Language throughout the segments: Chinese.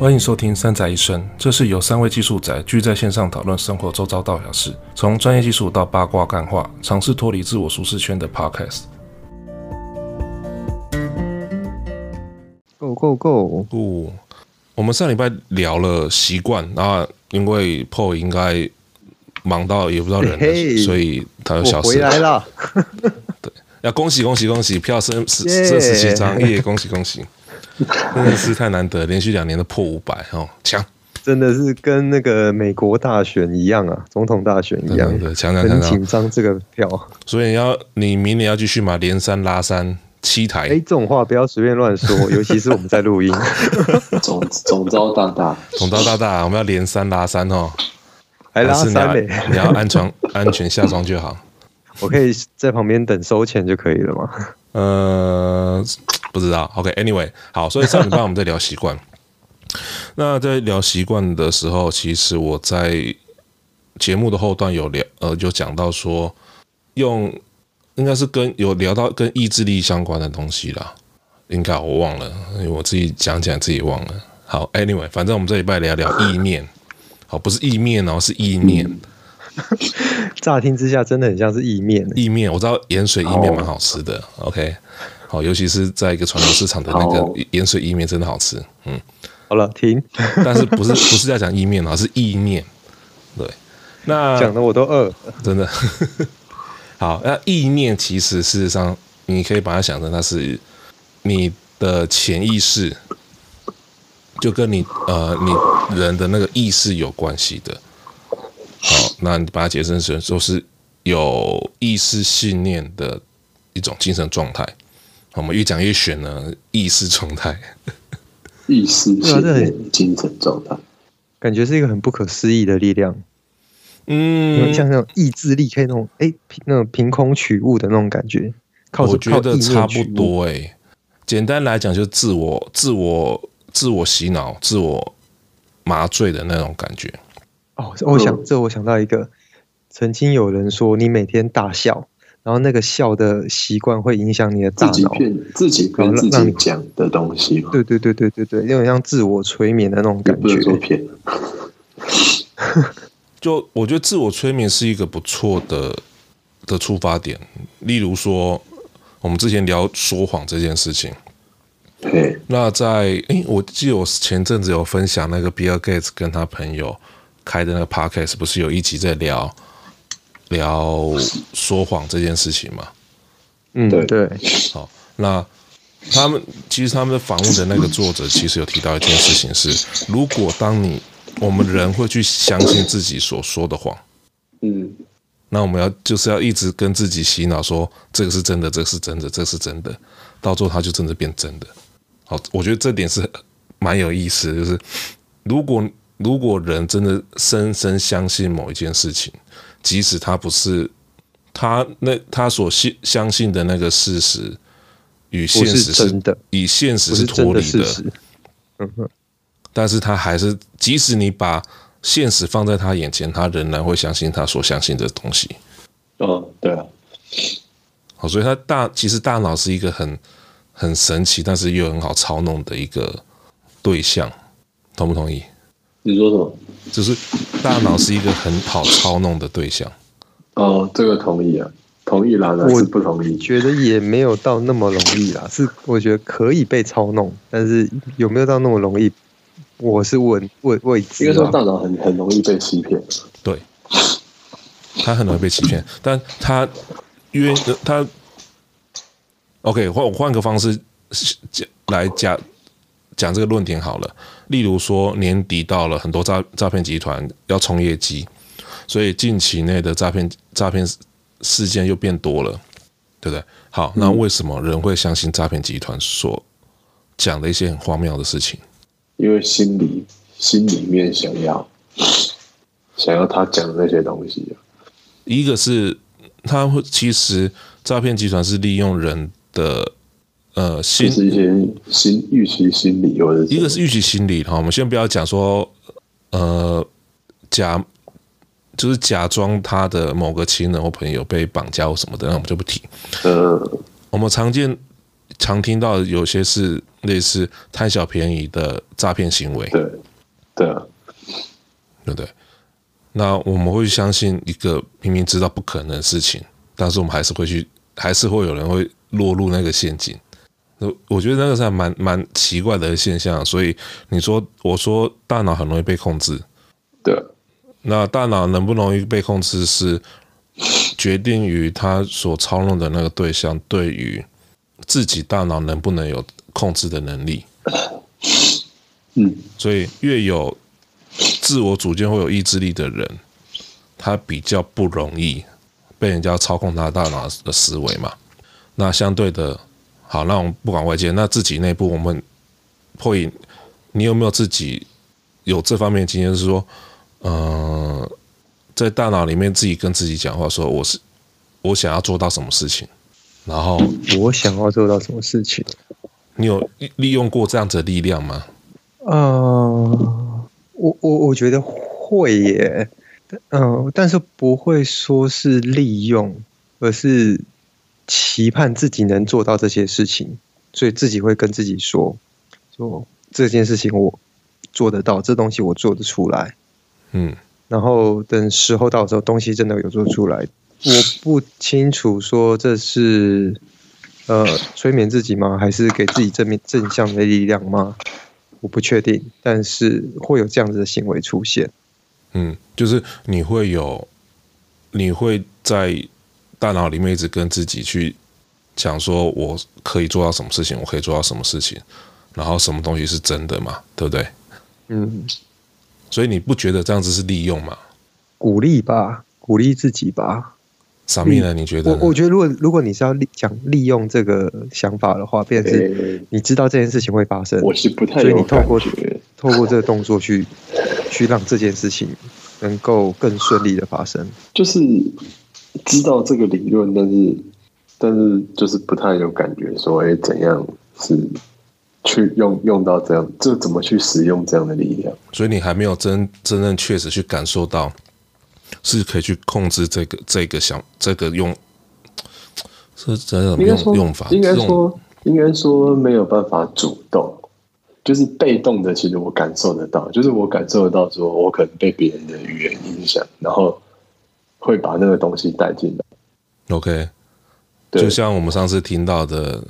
欢迎收听《三宅一生》，这是由三位技术宅聚在线上讨论生活周遭大小事，从专业技术到八卦干话，尝试脱离自我舒适圈的 Podcast。Go go go！哦，我们上礼拜聊了习惯，然后因为 Paul 应该忙到也不知道人了，hey, hey, 所以他就消失了。回来了。对，要恭喜恭喜恭喜，票升十升十七张，耶！恭喜恭喜。真的是太难得，连续两年都破五百哦，强！真的是跟那个美国大选一样啊，总统大选一样，对，强强强，很紧张这个票。所以要你明年要继续嘛，连三拉三七台。哎，这种话不要随便乱说，尤其是我们在录音。总总召大大，总召大大，我们要连三拉三哦，还拉三嘞？你要安全安全下庄就好。我可以在旁边等收钱就可以了吗？呃。不知道，OK，Anyway，okay，好，所以上礼拜我们在聊习惯。那在聊习惯的时候，其实我在节目的后段有聊，呃，有讲到说，用应该是跟有聊到跟意志力相关的东西啦，应该我忘了，因为我自己讲讲自己忘了。好，Anyway，反正我们这礼拜聊聊意念，好，不是意面哦，是意念。乍听之下，真的很像是意面。意面，我知道盐水意面蛮好吃的，OK。好，尤其是在一个传统市场的那个盐水意面真的好吃。嗯，好了，停。但是不是不是在讲意面啊，是意念。对，那讲的我都饿，真的。好，那意念其实事实上，你可以把它想成它是你的潜意识，就跟你呃你人的那个意识有关系的。好，那你把它解释成就是有意识信念的一种精神状态。我们越讲越玄了，意识状态，意识是精神状态，感觉是一个很不可思议的力量。嗯，像那种意志力，可以那种哎，那种凭空取物的那种感觉。靠，我觉得差不多哎、欸。简单来讲，就是自我、自我、自我洗脑、自我麻醉的那种感觉。哦，我想这我想到一个，曾经有人说，你每天大笑。然后那个笑的习惯会影响你的大脑，自己骗自己跟自己讲的东西。对对对对对对，有点像自我催眠的那种感觉。就我觉得自我催眠是一个不错的的出发点。例如说，我们之前聊说谎这件事情。对。那在诶，我记得我前阵子有分享那个比尔盖茨跟他朋友开的那个 podcast，不是有一集在聊。聊说谎这件事情嘛，嗯，对对，好，那他们其实他们的访问的那个作者其实有提到一件事情是，如果当你我们人会去相信自己所说的谎，嗯，那我们要就是要一直跟自己洗脑说这个是真的，这个是真的，这个是真的，到最后它就真的变真的。好，我觉得这点是蛮有意思的，就是如果如果人真的深深相信某一件事情。即使他不是他那他所信相信的那个事实与现实是真的，与现实是脱离的，嗯哼，但是他还是即使你把现实放在他眼前，他仍然会相信他所相信的东西。嗯，对啊，好，所以他大其实大脑是一个很很神奇，但是又很好操弄的一个对象，同不同意？你说什么？就是大脑是一个很好操弄的对象。哦，这个同意啊，同意啦，我不同意。觉得也没有到那么容易啦，是我觉得可以被操弄，但是有没有到那么容易？我是问问未知。应该说大脑很很容易被欺骗。对，他很容易被欺骗，但他因为他，OK，换我换个方式讲来讲。讲这个论点好了，例如说年底到了，很多诈诈骗集团要冲业绩，所以近期内的诈骗诈骗事件又变多了，对不对？好，那为什么人会相信诈骗集团所讲的一些很荒谬的事情？因为心里心里面想要想要他讲的那些东西啊。一个是他会其实诈骗集团是利用人的。呃，心是一些心预期心理，或者一个是预期心理哈。我们先不要讲说，呃，假就是假装他的某个亲人或朋友被绑架或什么的，那我们就不提。呃，我们常见常听到有些是类似贪小便宜的诈骗行为。对，对啊，对不对？那我们会相信一个明明知道不可能的事情，但是我们还是会去，还是会有人会落入那个陷阱。我觉得那个是还蛮蛮奇怪的现象。所以你说，我说大脑很容易被控制，对。那大脑能不能被控制，是决定于他所操弄的那个对象对于自己大脑能不能有控制的能力。嗯，所以越有自我主见或有意志力的人，他比较不容易被人家操控他大脑的思维嘛。那相对的，好，那我们不管外界，那自己内部我们会，你有没有自己有这方面经验？是说。嗯、呃，在大脑里面自己跟自己讲话，说我是我想要做到什么事情，然后我想要做到什么事情，你有利用过这样子的力量吗？呃，我我我觉得会耶，嗯、呃，但是不会说是利用，而是期盼自己能做到这些事情，所以自己会跟自己说，说这件事情我做得到，这东西我做得出来。嗯，然后等时候到的时候，东西真的有做出来。我不清楚说这是呃催眠自己吗，还是给自己正面正向的力量吗？我不确定，但是会有这样子的行为出现。嗯，就是你会有，你会在大脑里面一直跟自己去讲说，我可以做到什么事情，我可以做到什么事情，然后什么东西是真的嘛，对不对？嗯。所以你不觉得这样子是利用吗？鼓励吧，鼓励自己吧。啥意呢？你觉得？我我觉得，如果如果你是要利讲利用这个想法的话，便是你知道这件事情会发生，我是不太，所以你透过透过这个动作去去让这件事情能够更顺利的发生。就是知道这个理论，但是但是就是不太有感觉，说哎怎样是。去用用到这样，这怎么去使用这样的力量？所以你还没有真真正确实去感受到，是可以去控制这个这个想这个用，是怎样用用法？应该说应该说没有办法主动，就是被动的。其实我感受得到，就是我感受得到，说我可能被别人的语言影响，然后会把那个东西带进来。OK，就像我们上次听到的。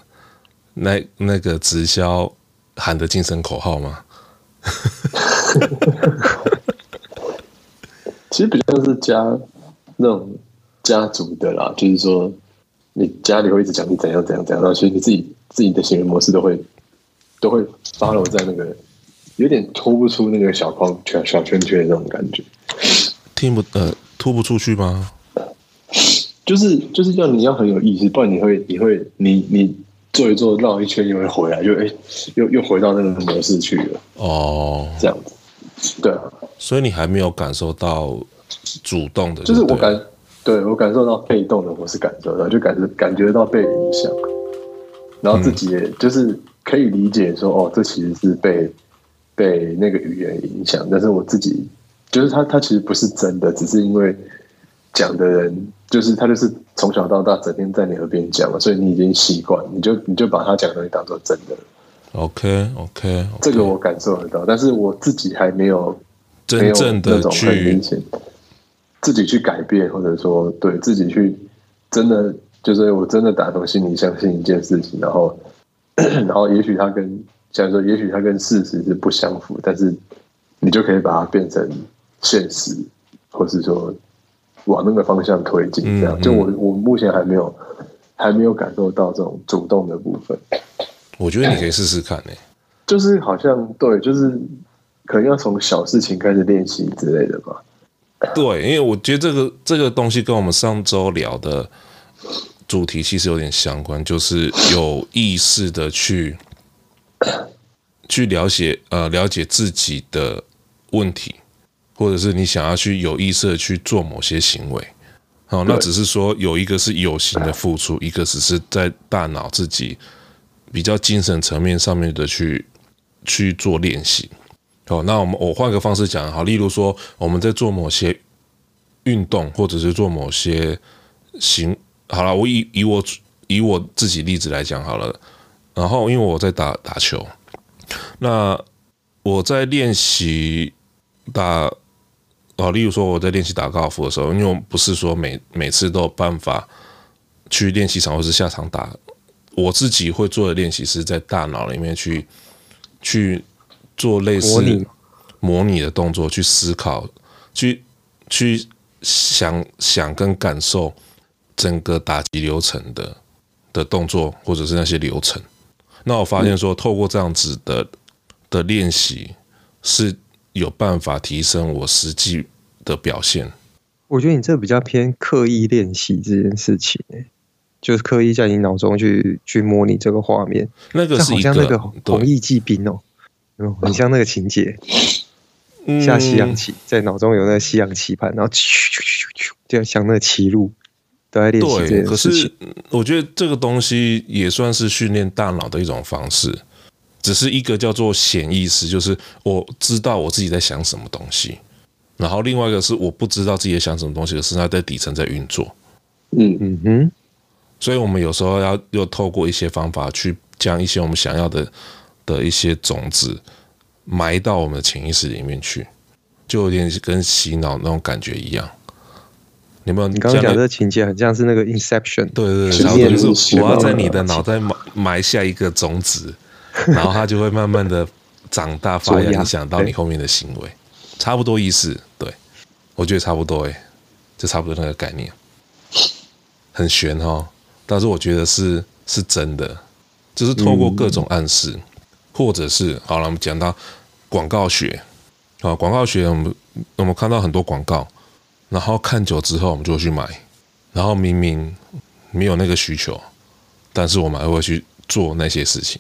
那那个直销喊的精神口号吗？其实比较是家那种家族的啦，就是说你家里会一直讲你怎样怎样怎样，然后所以你自己自己的行为模式都会都会 follow 在那个有点脱不出那个小框圈小圈圈那种感觉，听不呃突不出去吗？就是就是要你要很有意思，不然你会你会你你。做一做绕一圈又会回来，就哎、欸，又又回到那个模式去了。哦，这样子，对啊。所以你还没有感受到主动的，就是我感，对我感受到被动的，我是感受到，就感觉感觉到被影响，然后自己也就是可以理解说，哦，这其实是被被那个语言影响，但是我自己就是他，他其实不是真的，只是因为讲的人。就是他，就是从小到大整天在你耳边讲了，所以你已经习惯，你就你就把他讲的东西当做真的。OK OK，这个我感受得到，但是我自己还没有真正的去自己去改变，或者说对自己去真的就是我真的打从心里相信一件事情，然后 然后也许他跟像说，也许他跟事实是不相符，但是你就可以把它变成现实，或是说。往那个方向推进，这样就我我目前还没有还没有感受到这种主动的部分。我觉得你可以试试看呢、欸，就是好像对，就是可能要从小事情开始练习之类的吧。对，因为我觉得这个这个东西跟我们上周聊的主题其实有点相关，就是有意识的去去了解呃了解自己的问题。或者是你想要去有意识的去做某些行为，好，那只是说有一个是有形的付出，一个只是在大脑自己比较精神层面上面的去去做练习。好，那我们我换个方式讲，好，例如说我们在做某些运动，或者是做某些行，好了，我以以我以我自己例子来讲好了，然后因为我在打打球，那我在练习打哦，例如说我在练习打高尔夫的时候，因为我不是说每每次都有办法去练习场或是下场打，我自己会做的练习是在大脑里面去去做类似模拟的动作，去思考，去去想想跟感受整个打击流程的的动作，或者是那些流程。那我发现说，透过这样子的的练习，是有办法提升我实际的表现。我觉得你这比较偏刻意练习这件事情，就是刻意在你脑中去去模拟这个画面。那个是好像那个红衣骑兵哦，嗯，很像那个情节，下西洋棋，在脑中有那个西洋棋盘，然后咻咻咻咻，就像那个棋路。对，可是我觉得这个东西也算是训练大脑的一种方式，只是一个叫做显意识，就是我知道我自己在想什么东西，然后另外一个是我不知道自己在想什么东西，可是它在底层在运作。嗯嗯哼，所以我们有时候要又透过一些方法去将一些我们想要的的一些种子埋到我们的潜意识里面去，就有点跟洗脑那种感觉一样。有没有？你刚刚讲的情节很像是那个 Inception，对对对，差不多就是我要在你的脑袋埋埋下一个种子，然后它就会慢慢的长大发芽，影响到你后面的行为，差不多意思。我觉得差不多诶，就差不多那个概念，很玄哦，但是我觉得是是真的，就是透过各种暗示，或者是好了，我们讲到广告学啊，广告学，我们我们看到很多广告。然后看久之后，我们就去买。然后明明没有那个需求，但是我们还会去做那些事情。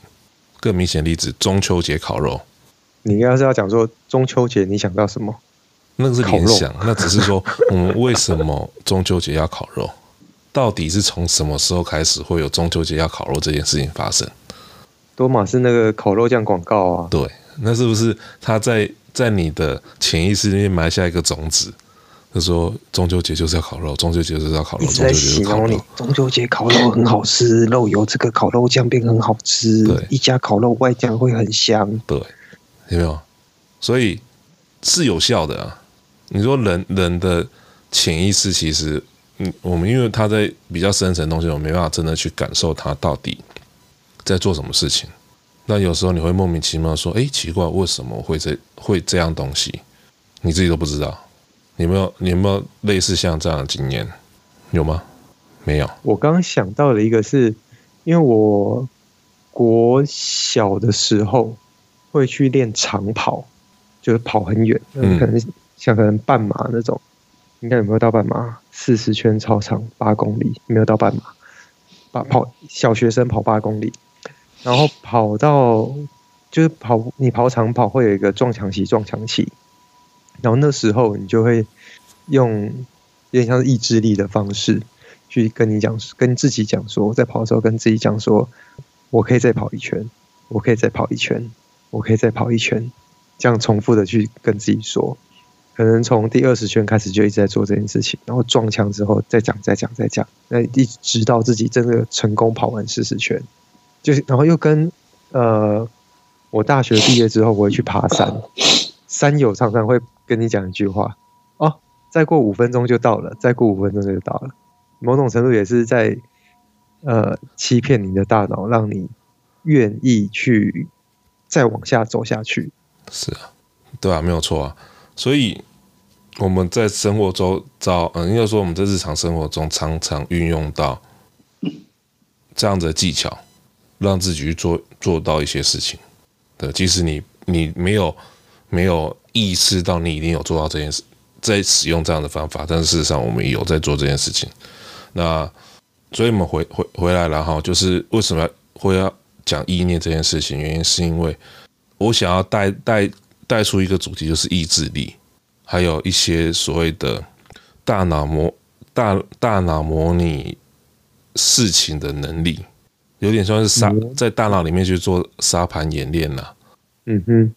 更明显例子，中秋节烤肉。你应该是要讲说中秋节，你想到什么？那个是联想，那只是说 我们为什么中秋节要烤肉？到底是从什么时候开始会有中秋节要烤肉这件事情发生？多玛是那个烤肉酱广告啊。对，那是不是他在在你的潜意识里面埋下一个种子？他说：“中秋节就是要烤肉，中秋节就是要烤肉，中秋节就是烤肉。中秋节烤肉很好吃，肉有这个烤肉酱变很好吃。对，一家烤肉外酱会很香。对，有没有？所以是有效的啊。你说人人的潜意识，其实，嗯，我们因为他在比较深层的东西，我没办法真的去感受他到底在做什么事情。那有时候你会莫名其妙说：‘哎，奇怪，为什么会这会这样东西？’你自己都不知道。”你有没有？你有没有类似像这样的经验？有吗？没有。我刚刚想到的一个是，是因为我国小的时候会去练长跑，就是跑很远，嗯、可能像可能半马那种，应该有没有到半马？四十圈操场八公里，没有到半马。把跑小学生跑八公里，然后跑到就是跑你跑长跑会有一个撞墙期，撞墙期。然后那时候你就会用有点像是意志力的方式去跟你讲，跟自己讲说，在跑的时候跟自己讲说，我可以再跑一圈，我可以再跑一圈，我可以再跑一圈，这样重复的去跟自己说，可能从第二十圈开始就一直在做这件事情，然后撞墙之后再讲再讲再讲，那一直到自己真的成功跑完四十圈，就是然后又跟呃我大学毕业之后我会去爬山，山友常常会。跟你讲一句话哦，再过五分钟就到了，再过五分钟就到了。某种程度也是在呃欺骗你的大脑，让你愿意去再往下走下去。是啊，对啊，没有错啊。所以我们在生活中找，嗯，应该说我们在日常生活中常常运用到这样的技巧，让自己去做做到一些事情。对，即使你你没有没有。意识到你一定有做到这件事，在使用这样的方法，但是事实上我们也有在做这件事情。那所以我们回回回来了哈，就是为什么会要讲意念这件事情？原因是因为我想要带带带出一个主题，就是意志力，还有一些所谓的大脑模大大脑模拟事情的能力，有点像是沙在大脑里面去做沙盘演练呐。嗯哼。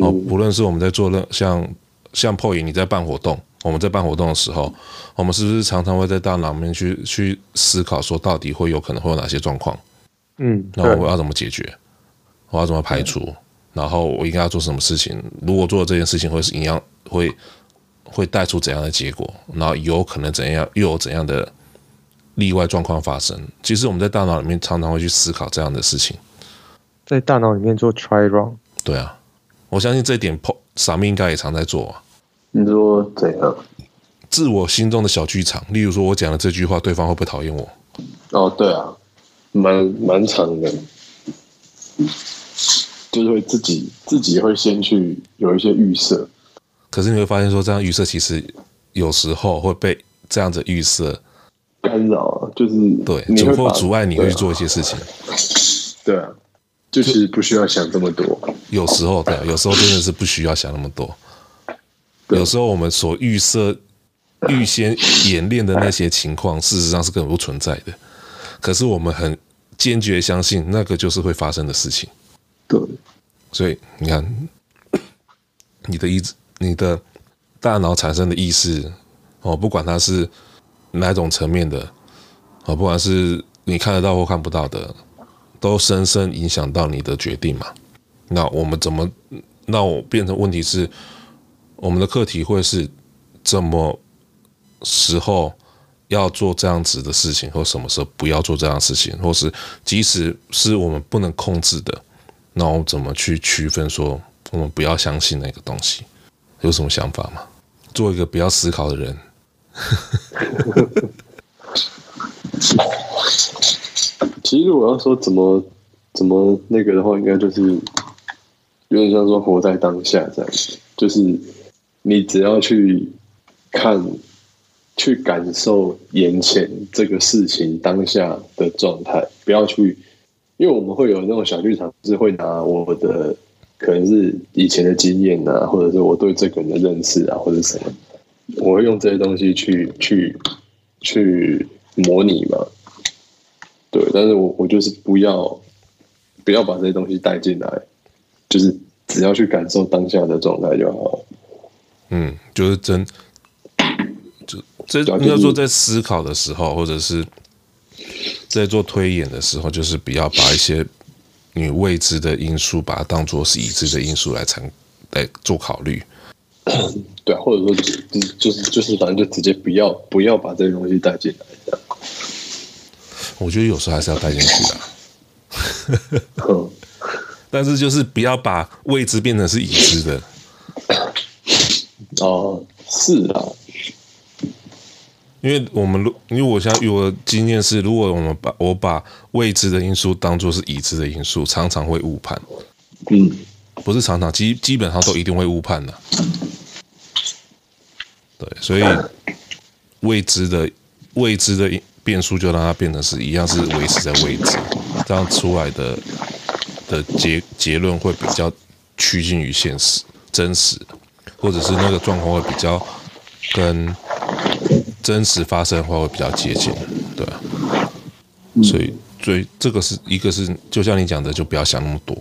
哦，不论是我们在做任像像破影，你在办活动，我们在办活动的时候，我们是不是常常会在大脑里面去去思考，说到底会有可能会有哪些状况？嗯，那我要怎么解决？我要怎么排除？然后我应该要做什么事情？如果做了这件事情会是一样，会会带出怎样的结果？然后有可能怎样，又有怎样的例外状况发生？其实我们在大脑里面常常会去思考这样的事情，在大脑里面做 try run。对啊，我相信这一点傻咪应该也常在做啊。你说怎样？自我心中的小剧场，例如说我讲了这句话，对方会不会讨厌我？哦，对啊，蛮蛮长的，就是会自己自己会先去有一些预设，可是你会发现说，这样预设其实有时候会被这样子预设干扰，就是对，阻或阻碍你会去做一些事情。对啊，就其实不需要想这么多。有时候对，有时候真的是不需要想那么多。有时候我们所预设。预先演练的那些情况，事实上是根本不存在的。可是我们很坚决相信，那个就是会发生的事情。对，所以你看，你的意志，你的大脑产生的意识，哦，不管它是哪种层面的，哦，不管是你看得到或看不到的，都深深影响到你的决定嘛。那我们怎么？那我变成问题是，我们的课题会是怎么？时候要做这样子的事情，或什么时候不要做这样事情，或是即使是我们不能控制的，那我怎么去区分说我们不要相信那个东西？有什么想法吗？做一个不要思考的人。其实我要说怎么怎么那个的话，应该就是有点像说活在当下这样，就是你只要去看。去感受眼前这个事情当下的状态，不要去，因为我们会有那种小剧场，是会拿我的可能是以前的经验啊，或者是我对这个人的认识啊，或者什么，我会用这些东西去去去模拟嘛。对，但是我我就是不要不要把这些东西带进来，就是只要去感受当下的状态就好。嗯，就是真。这应该说，在思考的时候，或者是在做推演的时候，就是不要把一些你未知的因素，把它当做是已知的因素来参来做考虑。对啊，或者说就是就是就是，反正就直接不要不要把这些东西带进来。我觉得有时候还是要带进去的。但是就是不要把未知变成是已知的。哦，是啊。因为我们如，因为我现在有的经验是，如果我们把我把未知的因素当做是已知的因素，常常会误判。嗯，不是常常，基基本上都一定会误判的。对，所以未知的未知的变数就让它变成是一样，是维持在未知，这样出来的的结结论会比较趋近于现实、真实，或者是那个状况会比较跟。真实发生的话会比较接近，对啊，所以最这个是一个是，就像你讲的，就不要想那么多，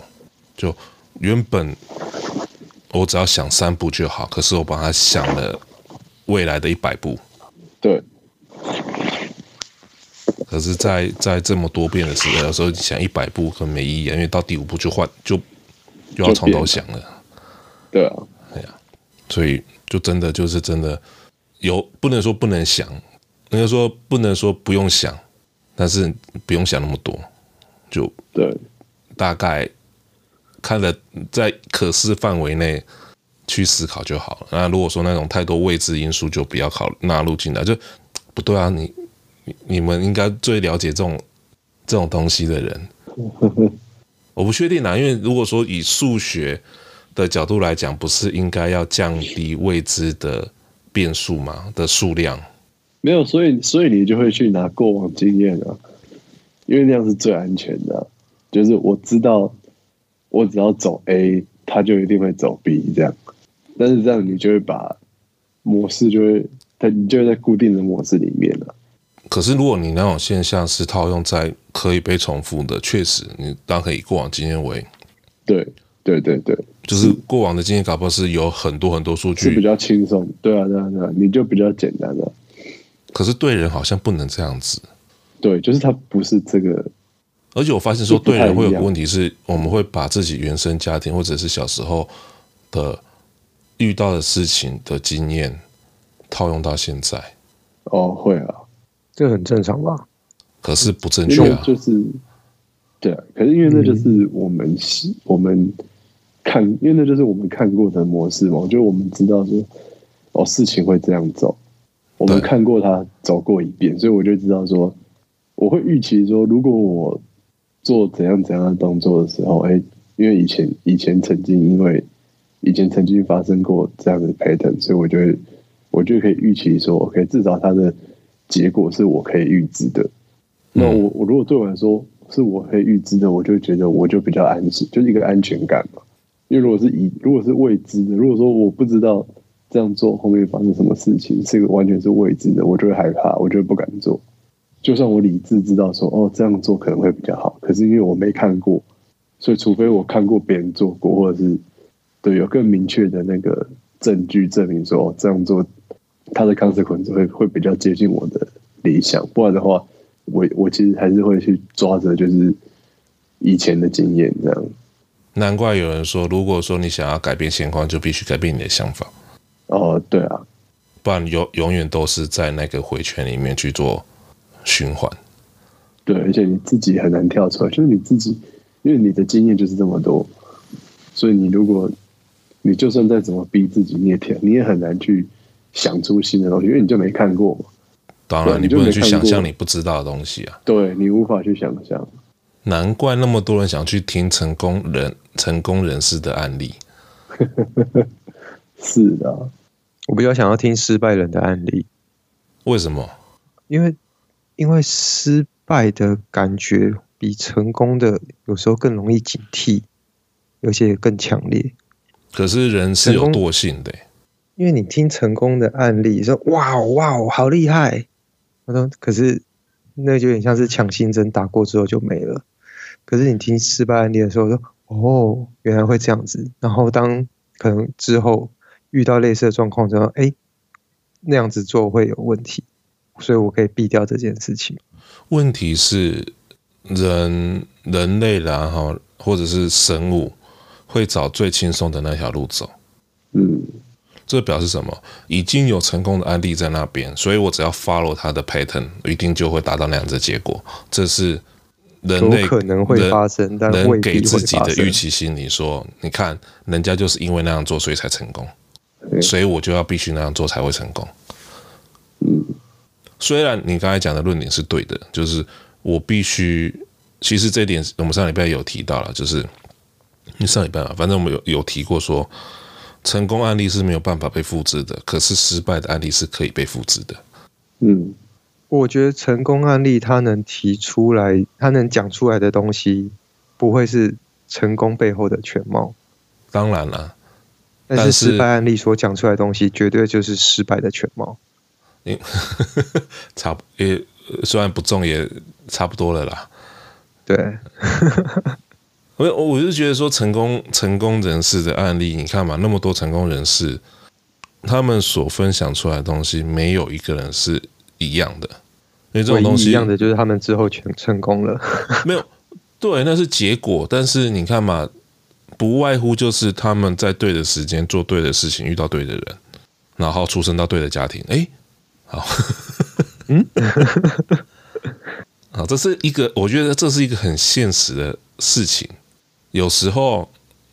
就原本我只要想三步就好，可是我把它想了未来的一百步，对，可是在，在在这么多遍的时候，有时候想一百步很没意义，因为到第五步就换，就又要从头想了，对啊，哎呀，所以就真的就是真的。有不能说不能想，应该说不能说不用想，但是不用想那么多，就对，大概看了在可视范围内去思考就好了。那如果说那种太多未知因素，就不要考纳入进来，就不对啊！你你们应该最了解这种这种东西的人，我不确定啊，因为如果说以数学的角度来讲，不是应该要降低未知的。变数嘛的数量没有，所以所以你就会去拿过往经验啊，因为那样是最安全的啊。就是我知道，我只要走 A，他就一定会走 B 这样。但是这样你就会把模式就会，它你就会在固定的模式里面了。可是如果你那种现象是套用在可以被重复的，确实你当然可以过往经验为对。对对对，就是过往的经验，搞不好是有很多很多数据，是比较轻松。对啊，对啊，对啊，你就比较简单的。可是对人好像不能这样子。对，就是他不是这个，而且我发现说，对人会有个问题是，我们会把自己原生家庭或者是小时候的遇到的事情的经验套用到现在。哦，会啊，这很正常吧？可是不正确啊，就是对啊，可是因为那就是我们、嗯、我们看，因为那就是我们看过的模式嘛，就我们知道说哦，事情会这样走，我们看过他走过一遍，所以我就知道说，我会预期说，如果我做怎样怎样的动作的时候，哎，因为以前以前曾经因为以前曾经发生过这样的 pattern，所以我就会我就可以预期说，OK，至少它的结果是我可以预知的。那我我如果对我来说是我可以预知的，我就觉得我就比较安心，就是一个安全感嘛。因为如果是以如果是未知的，如果说我不知道这样做后面发生什么事情，是一个完全是未知的，我就会害怕，我就会不敢做。就算我理智知道说哦这样做可能会比较好，可是因为我没看过，所以除非我看过别人做过，或者是对有更明确的那个证据证明说这样做它的 consequence 会会比较接近我的理想，不然的话。我我其实还是会去抓着，就是以前的经验这样。难怪有人说，如果说你想要改变现况，就必须改变你的想法。哦，对啊，不然永永远都是在那个回圈里面去做循环。对，而且你自己很难跳出来，就是你自己，因为你的经验就是这么多，所以你如果你就算再怎么逼自己，你也跳，你也很难去想出新的东西，因为你就没看过嘛。当然，你不能去想象你不知道的东西啊！对，你无法去想象。难怪那么多人想去听成功人、成功人士的案例。是的，我比较想要听失败人的案例。为什么？因为因为失败的感觉比成功的有时候更容易警惕，而且更强烈。可是人是有惰性的、欸，因为你听成功的案例说：“哇哇哦，好厉害！”我说：“可是，那就有点像是强心针打过之后就没了。可是你听失败案例的时候说，哦，原来会这样子。然后当可能之后遇到类似的状况之后，哎，那样子做会有问题，所以我可以避掉这件事情。问题是人人类然后或者是生物会找最轻松的那条路走。嗯。”这表示什么？已经有成功的案例在那边，所以我只要 follow 它的 pattern，一定就会达到那样子的结果。这是人类可能会发生，但人给自己的预期心理说：你看，人家就是因为那样做，所以才成功，所以我就要必须那样做才会成功。嗯，虽然你刚才讲的论点是对的，就是我必须，其实这一点我们上礼拜有提到了，就是你上礼拜啊，反正我们有有提过说。成功案例是没有办法被复制的，可是失败的案例是可以被复制的。嗯，我觉得成功案例他能提出来，他能讲出来的东西，不会是成功背后的全貌。当然了，但是失败案例所讲出来的东西，绝对就是失败的全貌。嗯，差不也虽然不重，也差不多了啦。对。我我就觉得说，成功成功人士的案例，你看嘛，那么多成功人士，他们所分享出来的东西，没有一个人是一样的。因为这种东西一样的，就是他们之后全成功了。没有，对，那是结果。但是你看嘛，不外乎就是他们在对的时间做对的事情，遇到对的人，然后出生到对的家庭。哎，好，嗯，啊，这是一个，我觉得这是一个很现实的事情。有时候，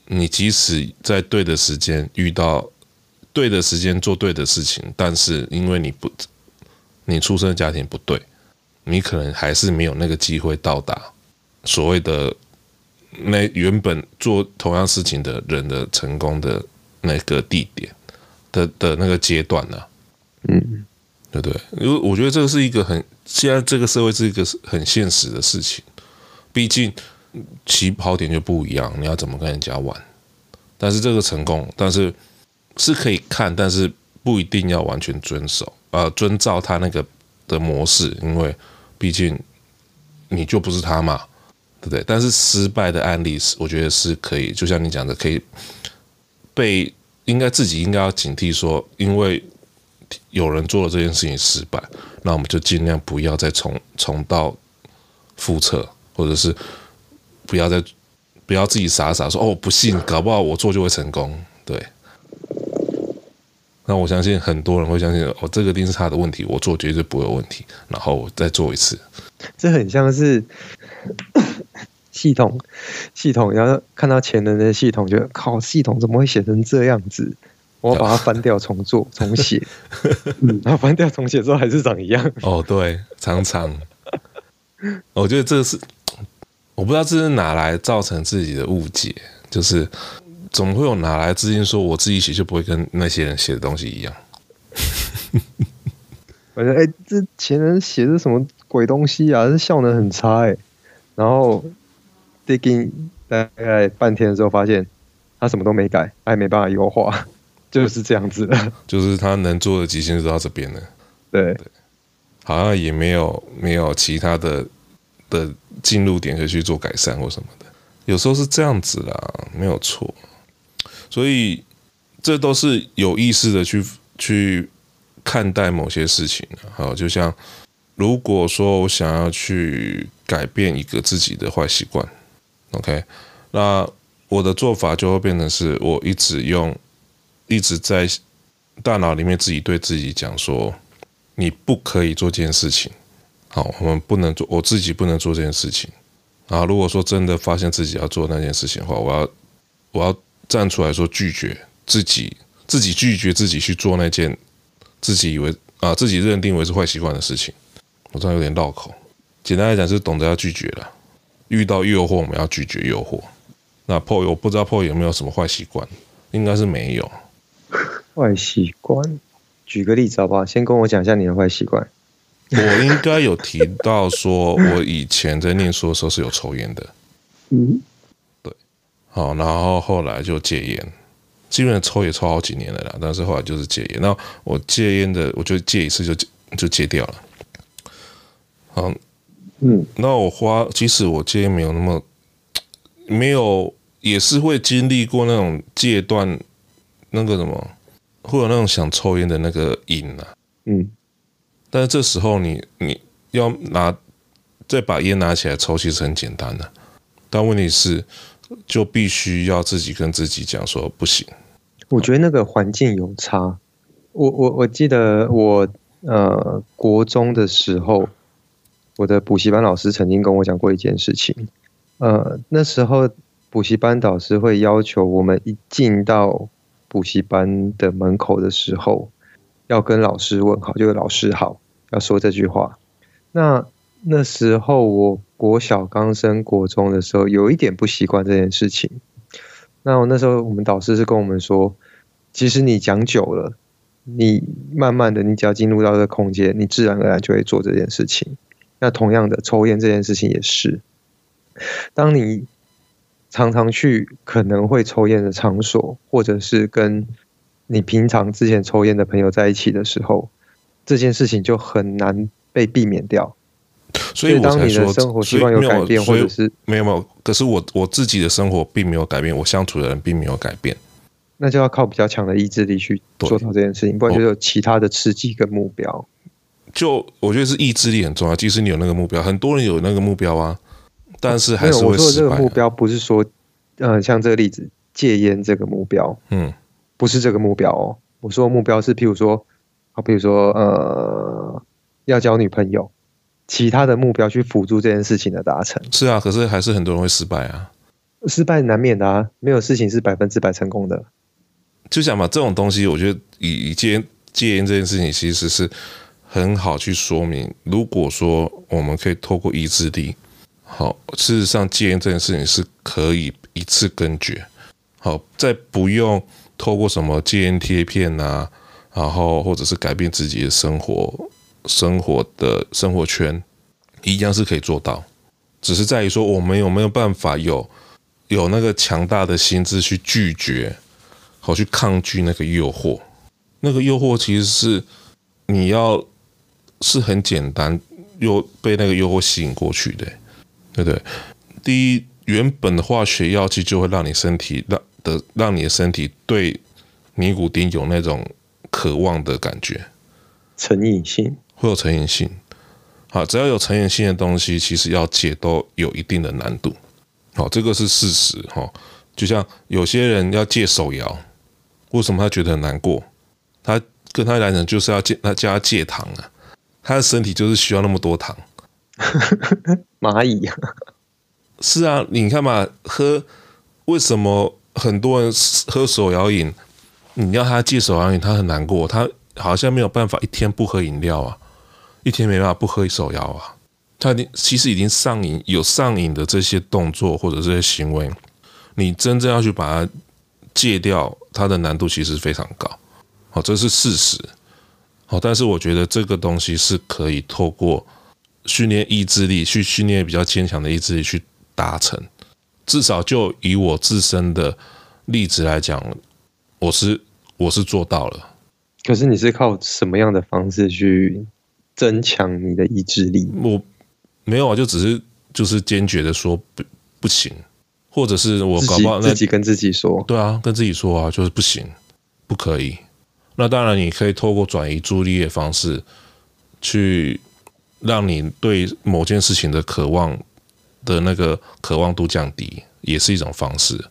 你即使在对的时间遇到对的时间做对的事情，但是因为你不，你出生的家庭不对，你可能还是没有那个机会到达所谓的那原本做同样事情的人的成功的那个地点的的那个阶段呢、啊？嗯，对不对？因为我觉得这个是一个很现在这个社会是一个很现实的事情，毕竟。起跑点就不一样，你要怎么跟人家玩？但是这个成功，但是是可以看，但是不一定要完全遵守，呃，遵照他那个的模式，因为毕竟你就不是他嘛，对不对？但是失败的案例是，我觉得是可以，就像你讲的，可以被应该自己应该要警惕说，因为有人做了这件事情失败，那我们就尽量不要再重重蹈覆辙。或者是不要再不要自己傻傻说哦，不信，搞不好我做就会成功。对，那我相信很多人会相信哦，这个一定是他的问题，我做绝对不会有问题，然后我再做一次。这很像是 系统系统，然后看到前人的系统，觉得靠，系统怎么会写成这样子？我要把它翻掉重做重写，然后翻掉重写之后还是长一样。哦，对，常常，我觉得这是我不知道这是哪来造成自己的误解，就是总会有哪来自信说我自己写就不会跟那些人写的东西一样。我觉得哎，这前人写的什么鬼东西啊？这效能很差哎。然后 digging 大概半天的时候，发现他什么都没改，也没办法优化。就是这样子的，就是他能做的极限就到这边了。对，对，好像也没有没有其他的的进入点可以去做改善或什么的。有时候是这样子啦，没有错。所以这都是有意识的去去看待某些事情。好，就像如果说我想要去改变一个自己的坏习惯，OK，那我的做法就会变成是我一直用。一直在大脑里面自己对自己讲说：“你不可以做这件事情。”好，我们不能做，我自己不能做这件事情。啊，如果说真的发现自己要做那件事情的话，我要我要站出来说拒绝自己，自己拒绝自己去做那件自己以为啊自己认定为是坏习惯的事情。我这样有点绕口。简单来讲，是懂得要拒绝了。遇到诱惑，我们要拒绝诱惑。那 Paul，我不知道 Paul 有没有什么坏习惯，应该是没有。坏习惯，举个例子好不好？先跟我讲一下你的坏习惯。我应该有提到说，我以前在念书的时候是有抽烟的。嗯，对。好，然后后来就戒烟，基本上抽也抽好几年了啦。但是后来就是戒烟。那我戒烟的，我就戒一次就就戒掉了。好，嗯，那我花，即使我戒烟没有那么，没有，也是会经历过那种戒断。那个什么，会有那种想抽烟的那个瘾啊，嗯，但是这时候你你要拿再把烟拿起来抽，其实很简单的，但问题是就必须要自己跟自己讲说不行。我觉得那个环境有差，我我我记得我呃国中的时候，我的补习班老师曾经跟我讲过一件事情，呃那时候补习班导师会要求我们一进到补习班的门口的时候，要跟老师问好，就是老师好，要说这句话。那那时候我国小刚升国中的时候，有一点不习惯这件事情。那我那时候我们导师是跟我们说，其实你讲久了，你慢慢的，你只要进入到这个空间，你自然而然就会做这件事情。那同样的，抽烟这件事情也是，当你。常常去可能会抽烟的场所，或者是跟你平常之前抽烟的朋友在一起的时候，这件事情就很难被避免掉。所以，当你的生活习惯有改变，或者是没有没有，可是我我自己的生活并没有改变，我相处的人并没有改变，那就要靠比较强的意志力去做到这件事情，不然就有其他的刺激跟目标。就我觉得是意志力很重要，即使你有那个目标，很多人有那个目标啊。但是还是会失败。我说的这个目标不是说，呃，像这个例子戒烟这个目标，嗯，不是这个目标哦。我说的目标是，譬如说，好，比如说，呃，要交女朋友，其他的目标去辅助这件事情的达成。是啊，可是还是很多人会失败啊。失败难免的啊，没有事情是百分之百成功的。就想嘛，这种东西，我觉得以戒烟戒烟这件事情，其实是很好去说明。如果说我们可以透过意志力。好，事实上戒烟这件事情是可以一次根绝。好，再不用透过什么戒烟贴片啊，然后或者是改变自己的生活、生活的生活圈，一样是可以做到。只是在于说，我们有没有办法有有那个强大的心智去拒绝，好去抗拒那个诱惑。那个诱惑其实是你要是很简单，又被那个诱惑吸引过去的。对不对？第一，原本的化学药剂就会让你身体让的让你的身体对尼古丁有那种渴望的感觉，成瘾性会有成瘾性。好，只要有成瘾性的东西，其实要戒都有一定的难度。好，这个是事实哈。就像有些人要戒手摇，为什么他觉得很难过？他跟他来讲就是要戒，他叫他戒糖啊，他的身体就是需要那么多糖。蚂蚁啊，是啊，你看嘛，喝为什么很多人喝手摇饮？你要他戒手摇饮，他很难过，他好像没有办法一天不喝饮料啊。一天没办法不喝一手药啊！他其实已经上瘾，有上瘾的这些动作或者这些行为，你真正要去把它戒掉，它的难度其实非常高。好，这是事实。好，但是我觉得这个东西是可以透过训练意志力，去训练比较坚强的意志力去达成。至少就以我自身的例子来讲，我是我是做到了。可是你是靠什么样的方式去？增强你的意志力？我没有啊，就只是就是坚决的说不不行，或者是我搞不好自己跟自己说，对啊，跟自己说啊，就是不行，不可以。那当然，你可以透过转移注意力的方式，去让你对某件事情的渴望的那个渴望度降低，也是一种方式。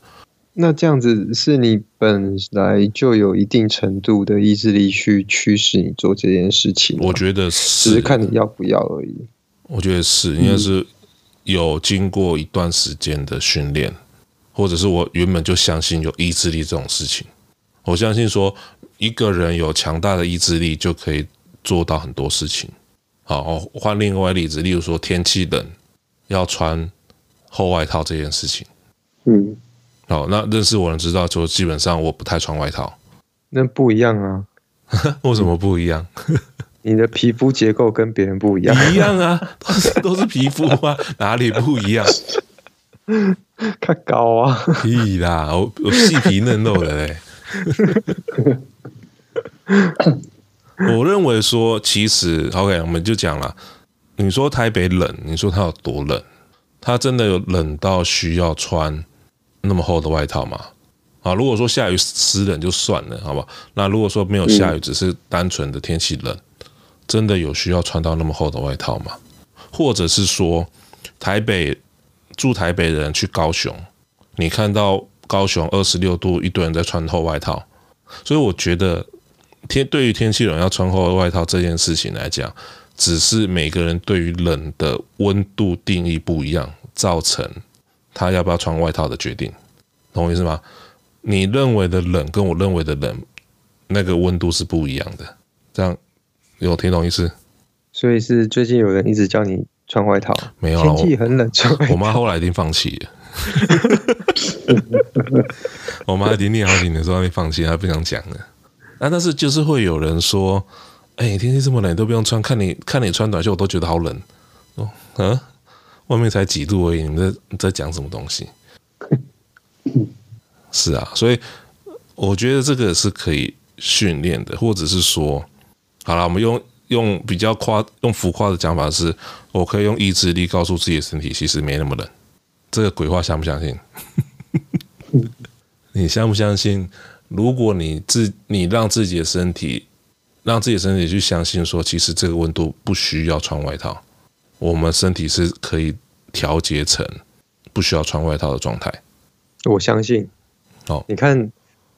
那这样子是你本来就有一定程度的意志力去驱使你做这件事情，我觉得是，只是看你要不要而已。我觉得是，应该是有经过一段时间的训练，或者是我原本就相信有意志力这种事情。我相信说，一个人有强大的意志力就可以做到很多事情。好，换另外例子，例如说天气冷要穿厚外套这件事情，嗯。好，那认识我的人知道，就基本上我不太穿外套。那不一样啊？为什么不一样？你的皮肤结构跟别人不一样。一样啊，都 是都是皮肤啊，哪里不一样？看高啊！屁啦，我我细皮嫩肉的嘞。我认为说，其实 OK，我们就讲了。你说台北冷，你说它有多冷？它真的有冷到需要穿？那么厚的外套嘛，啊，如果说下雨湿冷就算了，好吧？那如果说没有下雨，只是单纯的天气冷，真的有需要穿到那么厚的外套吗？或者是说，台北住台北的人去高雄，你看到高雄二十六度，一堆人在穿厚外套，所以我觉得天对于天气冷要穿厚外套这件事情来讲，只是每个人对于冷的温度定义不一样，造成。他要不要穿外套的决定，懂我意思吗？你认为的冷跟我认为的冷，那个温度是不一样的。这样有听懂意思？所以是最近有人一直叫你穿外套，没有？天气很冷，穿外套。我妈后来已经放弃了。我妈已经念好几年，说她放弃，她不想讲了。啊，但是就是会有人说：“哎、欸，天气这么冷，都不用穿。看你看你穿短袖，我都觉得好冷。”哦，嗯。外面才几度而已，你们在在讲什么东西？是啊，所以我觉得这个是可以训练的，或者是说，好了，我们用用比较夸、用浮夸的讲法是，我可以用意志力告诉自己的身体，其实没那么冷。这个鬼话相不相信？你相不相信？如果你自你让自己的身体，让自己的身体去相信说，其实这个温度不需要穿外套。我们身体是可以调节成不需要穿外套的状态。我相信。哦，你看，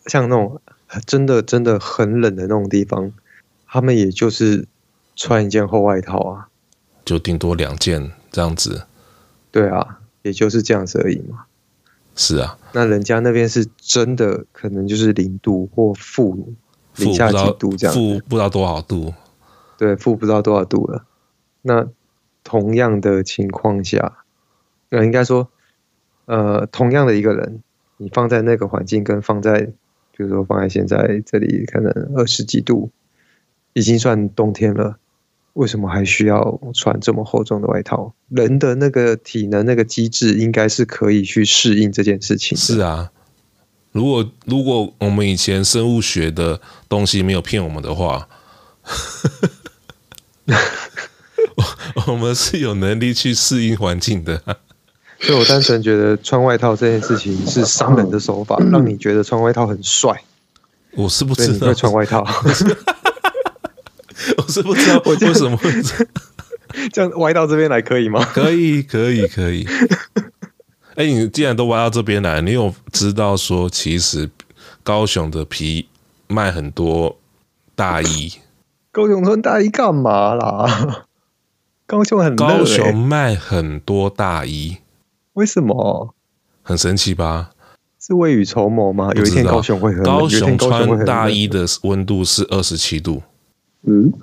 像那种真的真的很冷的那种地方，他们也就是穿一件厚外套啊，就顶多两件这样子。对啊，也就是这样子而已嘛。是啊，那人家那边是真的，可能就是零度或负零下几度这样，负不知道多少度。对，负不知道多少度了。那。同样的情况下，呃，应该说，呃，同样的一个人，你放在那个环境，跟放在，比如说放在现在这里，可能二十几度，已经算冬天了，为什么还需要穿这么厚重的外套？人的那个体能、那个机制，应该是可以去适应这件事情。是啊，如果如果我们以前生物学的东西没有骗我们的话。我们是有能力去适应环境的，所以我单纯觉得穿外套这件事情是商人的手法，让你觉得穿外套很帅。我是不知道穿外套，我是不知道为什么会，这样 歪到这边来可以吗？可以，可以，可以。哎、欸，你既然都歪到这边来，你有知道说，其实高雄的皮卖很多大衣？高雄穿大衣干嘛啦？高雄很、欸、高雄卖很多大衣，为什么？很神奇吧？是未雨绸缪吗？有一天高雄会很高雄穿大衣的温度是二十七度。嗯，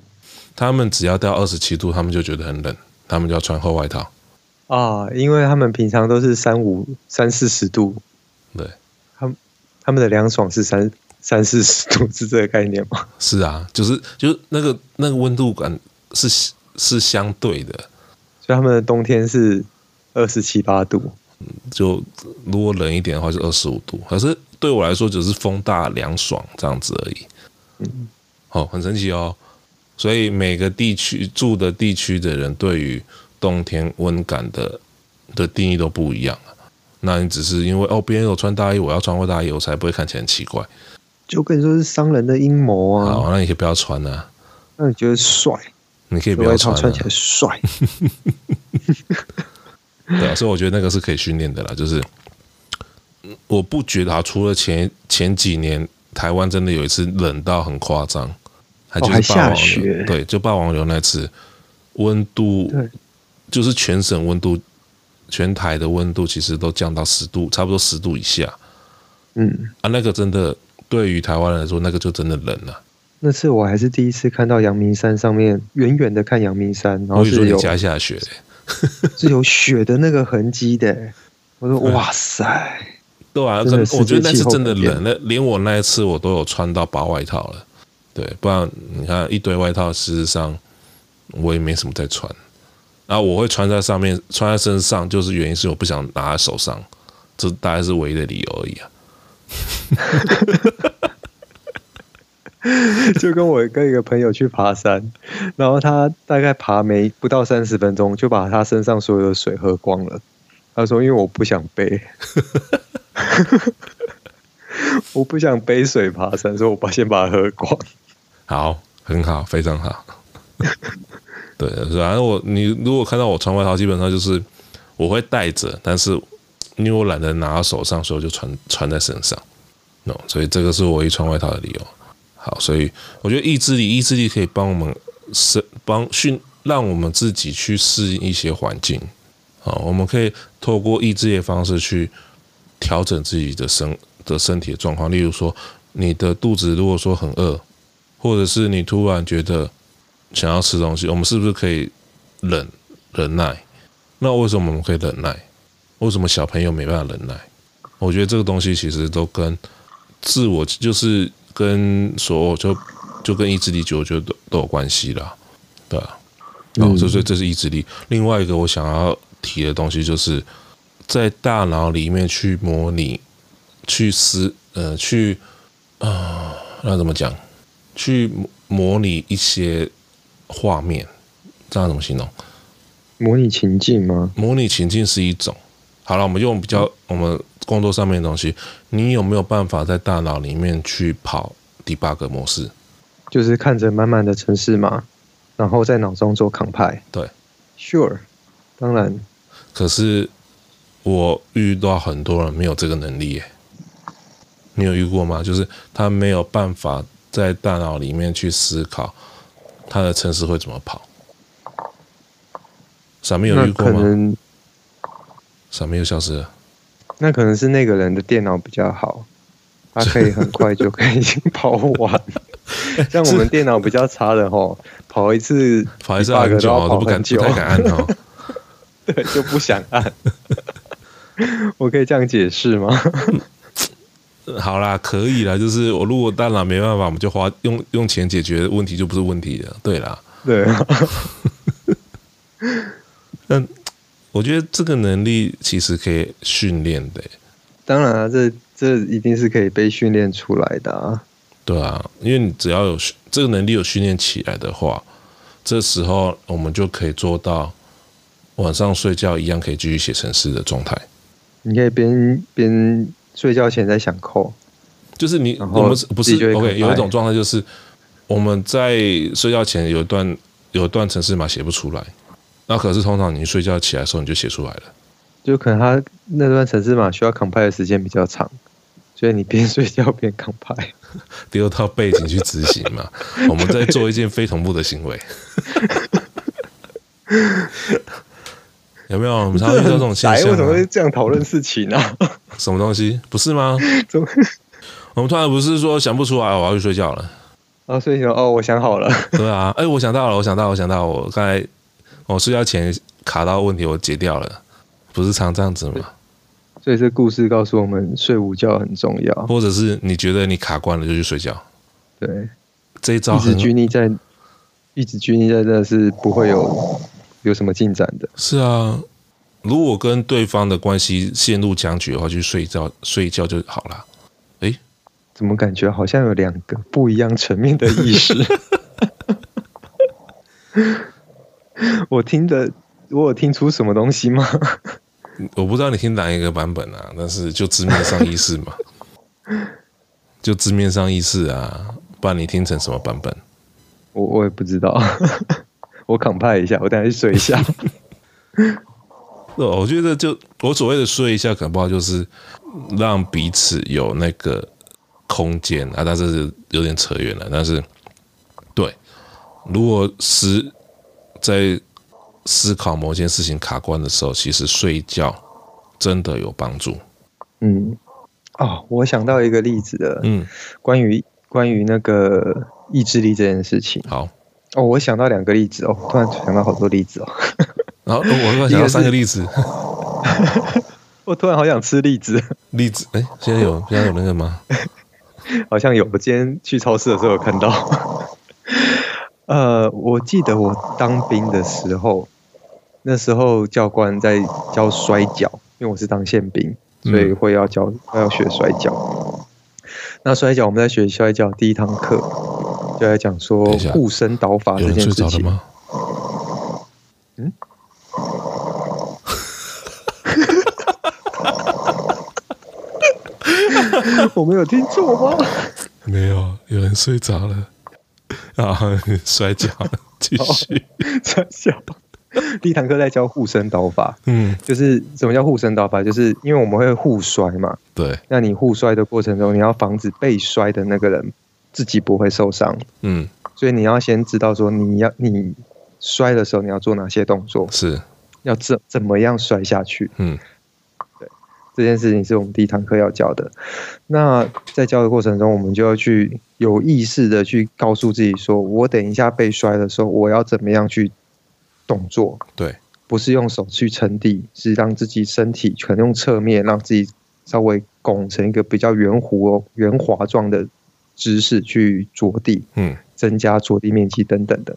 他们只要到二十七度，他们就觉得很冷，他们就要穿厚外套啊，因为他们平常都是三五三四十度。对，他们他们的凉爽是三。三四十度是这个概念吗？是啊，就是就是那个那个温度感是是相对的，所以他们的冬天是二十七八度，就如果冷一点的话是二十五度。可是对我来说只是风大凉爽这样子而已。嗯，哦，很神奇哦。所以每个地区住的地区的人对于冬天温感的的定义都不一样。那你只是因为哦别人有穿大衣，我要穿过大衣，我才不会看起来很奇怪。就跟你说是商人的阴谋啊！好，那你可以不要穿啊。那你觉得帅？你可以不要穿，穿起来帅。对啊，所以我觉得那个是可以训练的啦。就是我不觉得啊，除了前前几年台湾真的有一次冷到很夸张，还就是霸王流，对，就霸王流那次温度，就是全省温度，全台的温度其实都降到十度，差不多十度以下。嗯啊，那个真的。对于台湾人来说，那个就真的冷了。那次我还是第一次看到阳明山上面，远远的看阳明山，然后是有加下雪的，是有雪的那个痕迹的。我说哇塞，对啊，可我觉得那次真的冷，那连我那一次我都有穿到薄外套了。对，不然你看一堆外套，事实上我也没什么在穿。然后我会穿在上面，穿在身上，就是原因是我不想拿在手上，这大概是唯一的理由而已啊。就跟我跟一个朋友去爬山，然后他大概爬没不到三十分钟，就把他身上所有的水喝光了。他说：“因为我不想背，我不想背水爬山，所以我把先把它喝光。”好，很好，非常好。对，反正我你如果看到我穿外套，基本上就是我会带着，但是。因为我懒得拿到手上，所以我就穿穿在身上，no，所以这个是我一穿外套的理由。好，所以我觉得意志力，意志力可以帮我们适帮训，让我们自己去适应一些环境。好，我们可以透过意志力的方式去调整自己的身的身体的状况。例如说，你的肚子如果说很饿，或者是你突然觉得想要吃东西，我们是不是可以忍忍耐？那为什么我们可以忍耐？为什么小朋友没办法忍耐？我觉得这个东西其实都跟自我，就是跟所有就就跟意志力，就我觉得都都有关系啦，对吧？哦，这是这是意志力。另外一个我想要提的东西，就是在大脑里面去模拟、去思呃、去啊，那怎么讲？去模拟一些画面，这样怎么形容？模拟情境吗？模拟情境是一种。好了，我们用比较我们工作上面的东西，你有没有办法在大脑里面去跑 debug 模式？就是看着满满的城市嘛，然后在脑中做 compile。对，Sure，当然。可是我遇到很多人没有这个能力耶，你有遇过吗？就是他没有办法在大脑里面去思考他的城市会怎么跑。啥没有遇过吗？上面又消失了，那可能是那个人的电脑比较好，他可以很快就可以跑完。像我们电脑比较差的吼，跑一次跑一次很久都不敢，不太敢按哦。对，就不想按。我可以这样解释吗？好啦，可以啦。就是我如果大脑没办法，我们就花用用钱解决问题，就不是问题了。对啦，对啊。嗯。我觉得这个能力其实可以训练的。当然啊，这这一定是可以被训练出来的啊。对啊，因为你只要有这个能力有训练起来的话，这时候我们就可以做到晚上睡觉一样可以继续写程式的状态。你可以边边睡觉前在想扣，就是你我们不是 OK？有一种状态就是我们在睡觉前有一段有一段程式码写不出来。那可是通常你睡觉起来的时候，你就写出来了。就可能他那段程式码需要 compile 的时间比较长，所以你边睡觉边 compile，丢到背景去执行嘛。我们在做一件非同步的行为。有没有？我们常常遇到这种现象、啊。为什么会这样讨论事情呢、啊？什么东西？不是吗？怎么？我们突然不是说想不出来，我要去睡觉了。哦，睡觉哦，我想好了。对啊，哎，我想到了，我想到，我想到，我刚才我睡觉前卡到问题，我解掉了。不是常这样子吗？所以这故事告诉我们，睡午觉很重要。或者是你觉得你卡关了，就去睡觉。对，这一招一直拘泥在，一直拘泥在这是不会有有什么进展的。是啊，如果跟对方的关系陷入僵局的话，就睡觉睡觉就好了。哎，怎么感觉好像有两个不一样层面的意识？我听的。我有听出什么东西吗？我不知道你听哪一个版本啊，但是就字面上意思嘛，就字面上意思啊，不然你听成什么版本？我我也不知道，我 compile 一下，我等下去睡一下。我觉得就我所谓的睡一下，可能不好就是让彼此有那个空间啊，但是有点扯远了。但是对，如果是在。思考某件事情卡关的时候，其实睡觉真的有帮助。嗯，哦，我想到一个例子的。嗯，关于关于那个意志力这件事情。好，哦，我想到两个例子哦，突然想到好多例子哦。然后我突然想到 三个例子。我突然好想吃栗子。栗子，哎，现在有现在有那个吗？好像有，我今天去超市的时候有看到。呃，我记得我当兵的时候。那时候教官在教摔跤，因为我是当宪兵，所以会要教、嗯、要学摔跤。那摔跤我们在学摔跤第一堂课就在讲说护身导法这件事情。吗？嗯？我没有听错吗？没有，有人睡着了。啊，摔跤，继续摔跤。第一堂课在教护身刀法，嗯，就是什么叫护身刀法？就是因为我们会互摔嘛，对。那你互摔的过程中，你要防止被摔的那个人自己不会受伤，嗯。所以你要先知道说，你要你摔的时候你要做哪些动作，是要怎怎么样摔下去，嗯，对。这件事情是我们第一堂课要教的。那在教的过程中，我们就要去有意识的去告诉自己说，我等一下被摔的时候，我要怎么样去。动作对，不是用手去撑地，是让自己身体可能用侧面让自己稍微拱成一个比较圆弧、圆滑状的姿势去着地，嗯，增加着地面积等等的。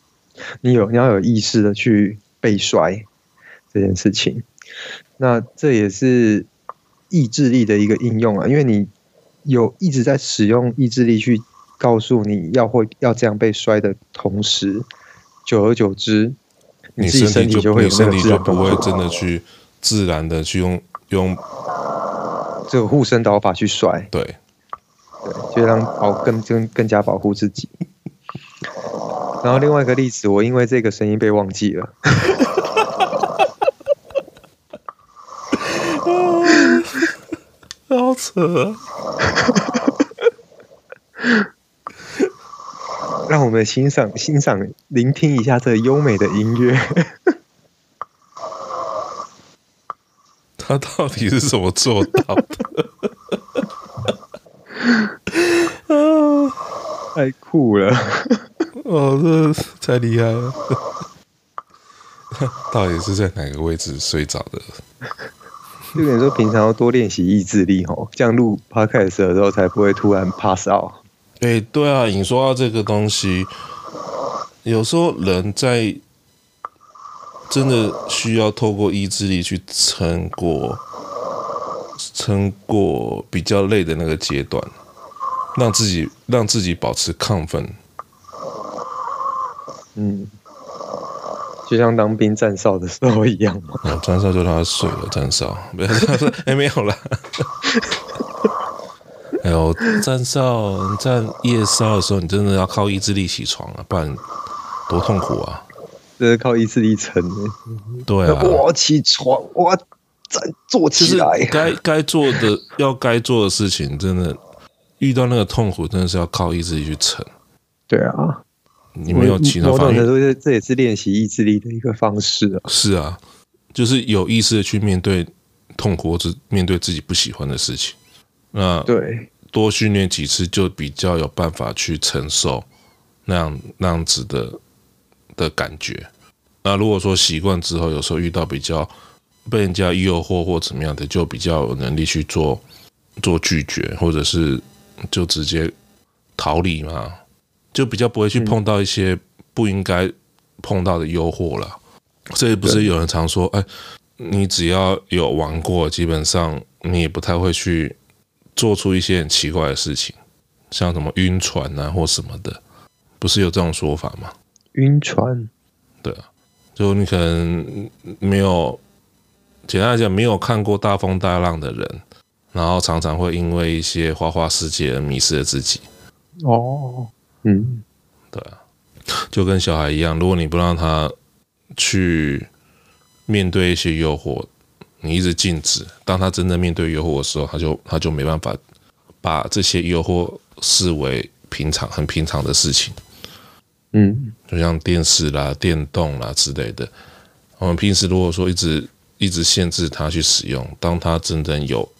你有你要有意识的去被摔这件事情，那这也是意志力的一个应用啊，因为你有一直在使用意志力去告诉你要会要这样被摔的同时，久而久之。你自己身体就，就会，你身体就不会真的去自然的去用用这个护身导法去摔，对，对，就让保更更更加保护自己。然后另外一个例子，我因为这个声音被忘记了，好扯啊。让我们欣赏、欣赏、聆听一下这优美的音乐。他到底是怎么做到的？啊，太酷了！哦，这太厉害了！到底是在哪个位置睡着的？就等于说，平常要多练习意志力哦，这样录 podcast 的时候才不会突然 pass out。哎、欸，对啊，你说到这个东西，有时候人在真的需要透过意志力去撑过、撑过比较累的那个阶段，让自己让自己保持亢奋。嗯，就像当兵站哨的时候一样嘛。啊，站哨就让他睡了，站哨没有，哎，没有了。哎呦站哨、站夜哨的时候，你真的要靠意志力起床啊，不然多痛苦啊！这是靠意志力撑的。对啊，我起床，我再坐起来。该该做的要该做的事情，真的遇到那个痛苦，真的是要靠意志力去撑。对啊，你没有其他方式，这这也是练习意志力的一个方式啊。是啊，就是有意识的去面对痛苦，或者面对自己不喜欢的事情。那对，多训练几次，就比较有办法去承受那样那样子的的感觉。那如果说习惯之后，有时候遇到比较被人家诱惑或怎么样的，就比较有能力去做做拒绝，或者是就直接逃离嘛。就比较不会去碰到一些不应该碰到的诱惑了。所以不是有人常说，哎，你只要有玩过，基本上你也不太会去做出一些很奇怪的事情，像什么晕船啊或什么的，不是有这种说法吗？晕船，对啊，就你可能没有，简单来讲，没有看过大风大浪的人，然后常常会因为一些花花世界而迷失了自己。哦。嗯，对啊，就跟小孩一样，如果你不让他去面对一些诱惑，你一直禁止，当他真的面对诱惑的时候，他就他就没办法把这些诱惑视为平常很平常的事情。嗯，就像电视啦、电动啦之类的，我们平时如果说一直一直限制他去使用，当他真正有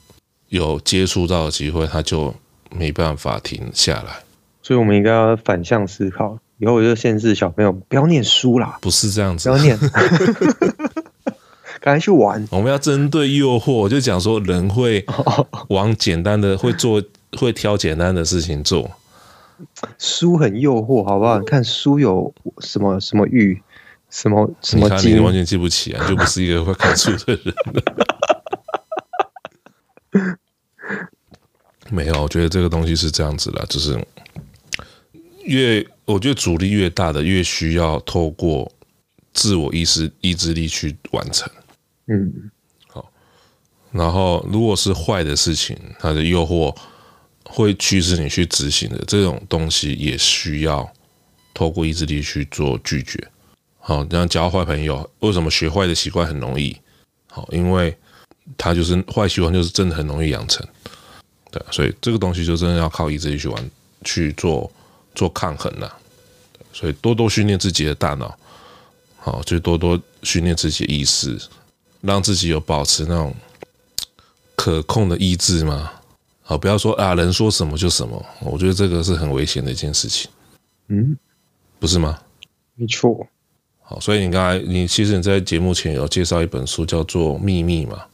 有接触到的机会，他就没办法停下来。所以，我们应该要反向思考。以后我就限制小朋友不要念书啦，不是这样子，不要念，赶快去玩。我们要针对诱惑，就讲说人会往简单的，会做，会挑简单的事情做。书很诱惑，好不好？你看书有什么什么欲，什么什么金，你完全记不起啊，就不是一个会看书的人。没有，我觉得这个东西是这样子的，就是。越我觉得阻力越大的，越需要透过自我意识意志力去完成。嗯，好。然后，如果是坏的事情，它的诱惑会驱使你去执行的这种东西，也需要透过意志力去做拒绝。好，这样交坏朋友，为什么学坏的习惯很容易？好，因为他就是坏习惯，就是真的很容易养成。对，所以这个东西就真的要靠意志力去玩去做。做抗衡了，所以多多训练自己的大脑，好，就多多训练自己的意识，让自己有保持那种可控的意志嘛。好，不要说啊，人说什么就什么，我觉得这个是很危险的一件事情。嗯，不是吗？没错。好，所以你刚才你其实你在节目前有介绍一本书，叫做《秘密》嘛？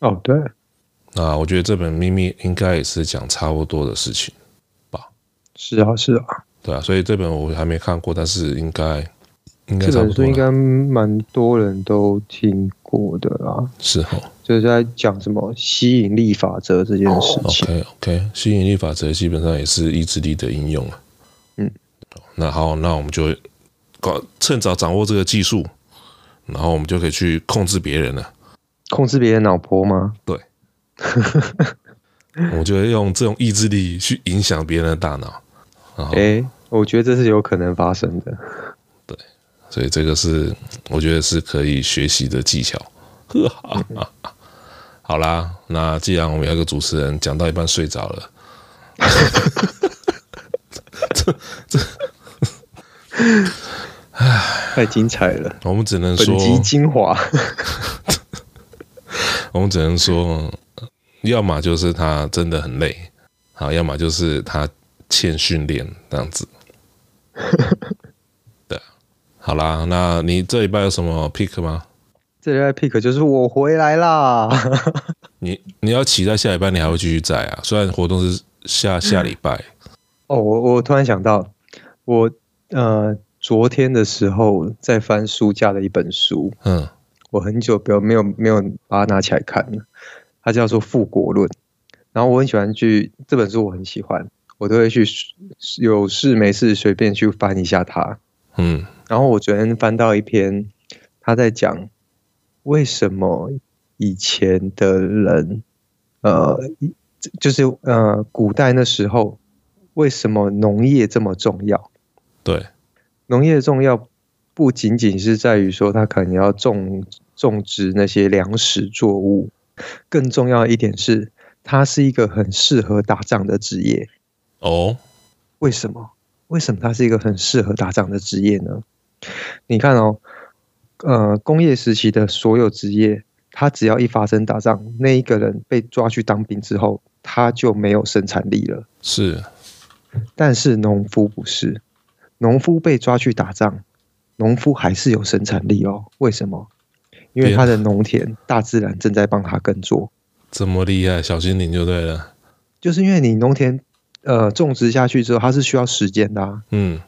哦，对。那我觉得这本《秘密》应该也是讲差不多的事情。是啊，是啊，对啊，所以这本我还没看过，但是应该应该这本书应该蛮多人都听过的啦。是哈，就是在讲什么吸引力法则这件事情。OK OK，吸引力法则基本上也是意志力的应用啊。嗯，那好，那我们就搞趁早掌握这个技术，然后我们就可以去控制别人了。控制别人脑波吗？对。我觉得用这种意志力去影响别人的大脑。哎、欸，我觉得这是有可能发生的。对，所以这个是我觉得是可以学习的技巧。呵哈，好啦，那既然我们有一个主持人讲到一半睡着了，这这，唉，太精彩了。我们只能说本集精华。我们只能说，要么就是他真的很累，好，要么就是他。欠训练这样子，对，好啦，那你这礼拜有什么 pick 吗？这礼拜 pick 就是我回来啦。你你要期待下礼拜你还会继续在啊？虽然活动是下下礼拜。哦，我我突然想到，我呃昨天的时候在翻书架的一本书，嗯，我很久没有没有没有把它拿起来看了，它叫做《复国论》，然后我很喜欢去这本书，我很喜欢。我都会去有事没事随便去翻一下它，嗯，然后我昨天翻到一篇，他在讲为什么以前的人，呃，就是呃古代那时候为什么农业这么重要？对，农业重要不仅仅是在于说他可能要种种植那些粮食作物，更重要的一点是，它是一个很适合打仗的职业。哦，为什么？为什么他是一个很适合打仗的职业呢？你看哦，呃，工业时期的所有职业，他只要一发生打仗，那一个人被抓去当兵之后，他就没有生产力了。是，但是农夫不是，农夫被抓去打仗，农夫还是有生产力哦。为什么？因为他的农田，大自然正在帮他耕作。这么厉害，小精灵就对了。就是因为你农田，呃，种植下去之后，它是需要时间的啊。嗯。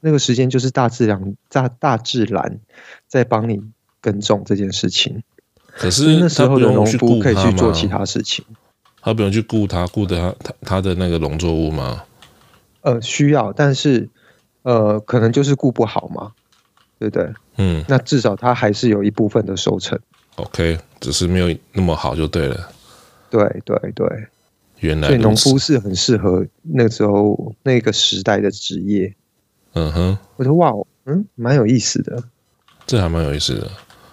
那个时间就是大自然，大大自然在帮你耕种这件事情。可是那时候的农夫可以去做其他事情。他不用去顾他，顾他他他的那个农作物吗？呃，需要，但是呃，可能就是顾不好嘛，对不对？嗯。那至少他还是有一部分的收成。OK，只是没有那么好就对了。对对对。原来。所以农夫是很适合那时候那个时代的职业。嗯哼，我说哇，嗯，蛮有意思的，这还蛮有意思的。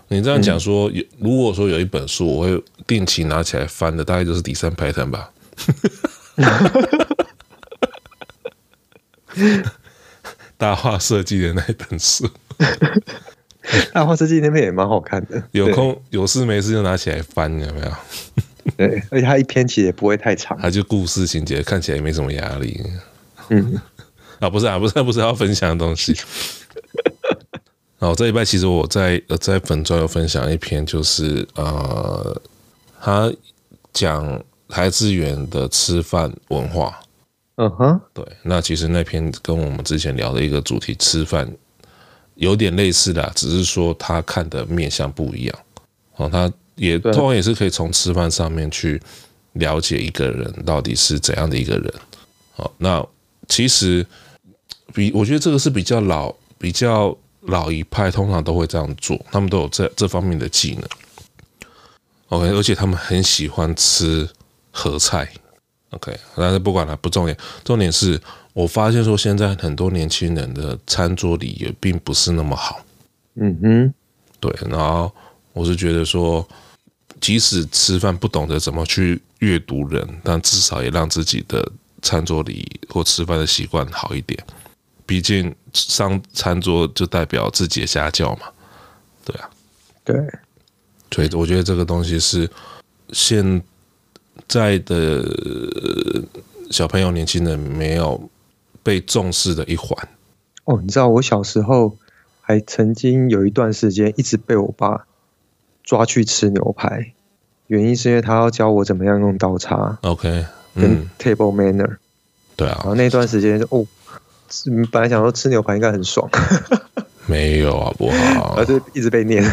你这样讲说，有、嗯、如果说有一本书，我会定期拿起来翻的，大概就是第三 pattern 吧。大话设计的那本书，大话设计那边也蛮好看的。有空有事没事就拿起来翻，有没有？对，而且它一篇其实也不会太长，它就故事情节，看起来也没什么压力。嗯。啊，不是啊，不是，不是要分享的东西。然后这一拜其实我在在粉专有分享一篇，就是呃，他讲孩子园的吃饭文化。嗯哼，对，那其实那篇跟我们之前聊的一个主题吃饭有点类似的，只是说他看的面向不一样。哦，他也通常也是可以从吃饭上面去了解一个人到底是怎样的一个人。好，那其实。比我觉得这个是比较老、比较老一派，通常都会这样做，他们都有这这方面的技能。OK，而且他们很喜欢吃合菜。OK，但是不管了，不重点，重点是我发现说现在很多年轻人的餐桌礼仪并不是那么好。嗯哼，对，然后我是觉得说，即使吃饭不懂得怎么去阅读人，但至少也让自己的餐桌礼仪或吃饭的习惯好一点。毕竟上餐桌就代表自己的家教嘛，对啊，对，所以我觉得这个东西是现在的小朋友、年轻人没有被重视的一环。哦，你知道我小时候还曾经有一段时间一直被我爸抓去吃牛排，原因是因为他要教我怎么样用刀叉，OK，跟 table manner，嗯，对啊，然后那段时间就哦。本来想说吃牛排应该很爽，没有啊，不好，而是一直被念。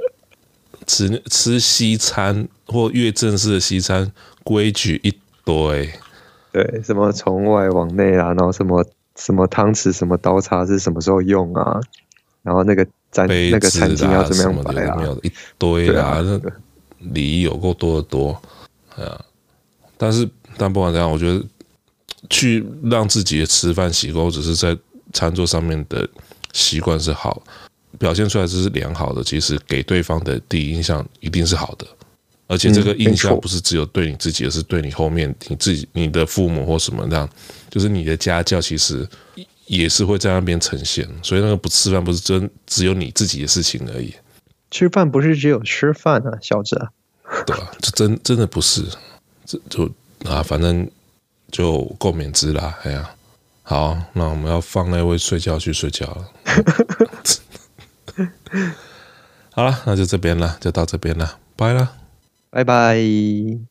吃吃西餐或越正式的西餐，规矩一堆。对，什么从外往内啊，然后什么什么汤匙、什么刀叉是什么时候用啊？然后那个餐那个餐巾要怎么样摆啊？没有一堆啊，那礼仪有够多的多。啊，但是但不管怎样，我觉得。去让自己的吃饭习惯，只是在餐桌上面的习惯是好，表现出来这是良好的，其实给对方的第一印象一定是好的，而且这个印象不是只有对你自己，而是对你后面你自己、你的父母或什么这样，就是你的家教其实也是会在那边呈现。所以那个不吃饭不是真只有你自己的事情而已，吃饭不是只有吃饭啊，小子。对啊，这真真的不是，这就啊，反正。就共勉之啦，哎呀，好，那我们要放那位睡觉去睡觉了。好了，那就这边了，就到这边了，拜了，拜拜。